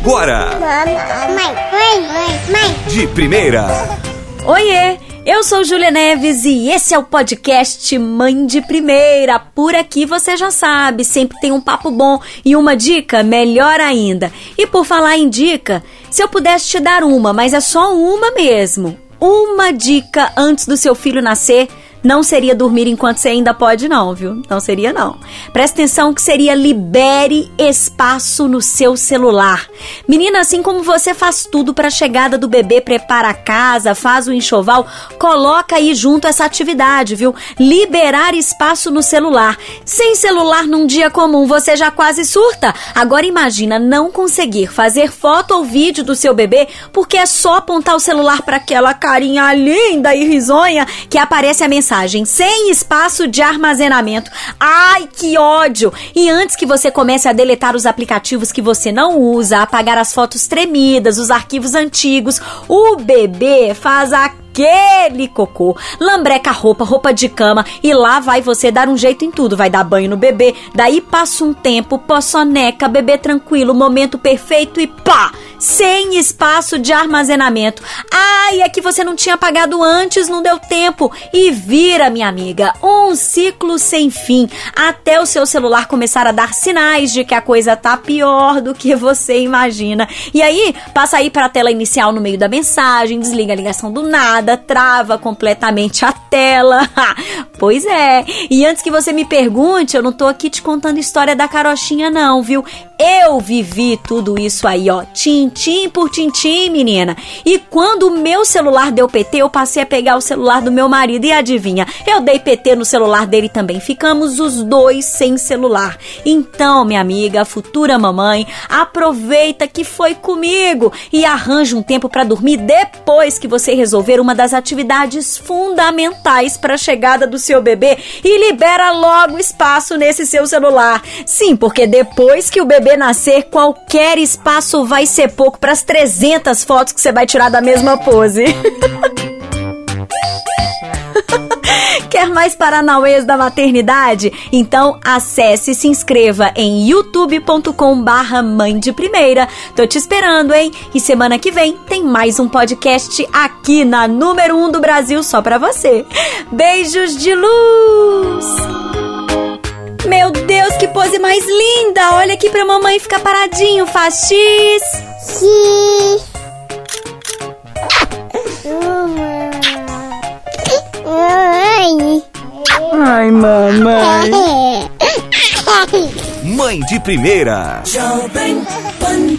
agora. Mãe, mãe, mãe, mãe. De primeira. Oiê! Eu sou Júlia Neves e esse é o podcast Mãe de Primeira. Por aqui você já sabe, sempre tem um papo bom e uma dica melhor ainda. E por falar em dica, se eu pudesse te dar uma, mas é só uma mesmo. Uma dica antes do seu filho nascer não seria dormir enquanto você ainda pode, não, viu? Não seria, não. Presta atenção que seria libere espaço no seu celular. Menina, assim como você faz tudo para a chegada do bebê, prepara a casa, faz o enxoval, coloca aí junto essa atividade, viu? Liberar espaço no celular. Sem celular num dia comum, você já quase surta. Agora imagina não conseguir fazer foto ou vídeo do seu bebê porque é só apontar o celular para aquela carinha linda e risonha que aparece a mensagem mensagem sem espaço de armazenamento. Ai, que ódio! E antes que você comece a deletar os aplicativos que você não usa, apagar as fotos tremidas, os arquivos antigos, o bebê faz a aquele cocô, lambreca roupa, roupa de cama e lá vai você dar um jeito em tudo. Vai dar banho no bebê, daí passa um tempo, poçoneca, bebê tranquilo, momento perfeito e pá! Sem espaço de armazenamento. Ai, é que você não tinha apagado antes, não deu tempo. E vira, minha amiga, um ciclo sem fim até o seu celular começar a dar sinais de que a coisa tá pior do que você imagina. E aí, passa aí para a tela inicial no meio da mensagem, desliga a ligação do nada trava completamente a tela. pois é. E antes que você me pergunte, eu não tô aqui te contando história da carochinha não, viu? Eu vivi tudo isso aí, ó, tintim por tintim, menina. E quando o meu celular deu PT, eu passei a pegar o celular do meu marido e adivinha, eu dei PT no celular dele também. Ficamos os dois sem celular. Então, minha amiga, futura mamãe, aproveita que foi comigo e arranja um tempo para dormir depois que você resolver uma das atividades fundamentais para a chegada do seu bebê e libera logo espaço nesse seu celular. Sim, porque depois que o bebê nascer, qualquer espaço vai ser pouco para as 300 fotos que você vai tirar da mesma pose. Quer mais paranauês da maternidade? Então acesse e se inscreva em youtube.com barra mãe de primeira. Tô te esperando, hein? E semana que vem tem mais um podcast aqui na número 1 um do Brasil só pra você. Beijos de luz! Meu Deus, que pose mais linda! Olha aqui pra mamãe ficar paradinho. Faz X. Ai, mamãe. Mãe de primeira. Jovem Pan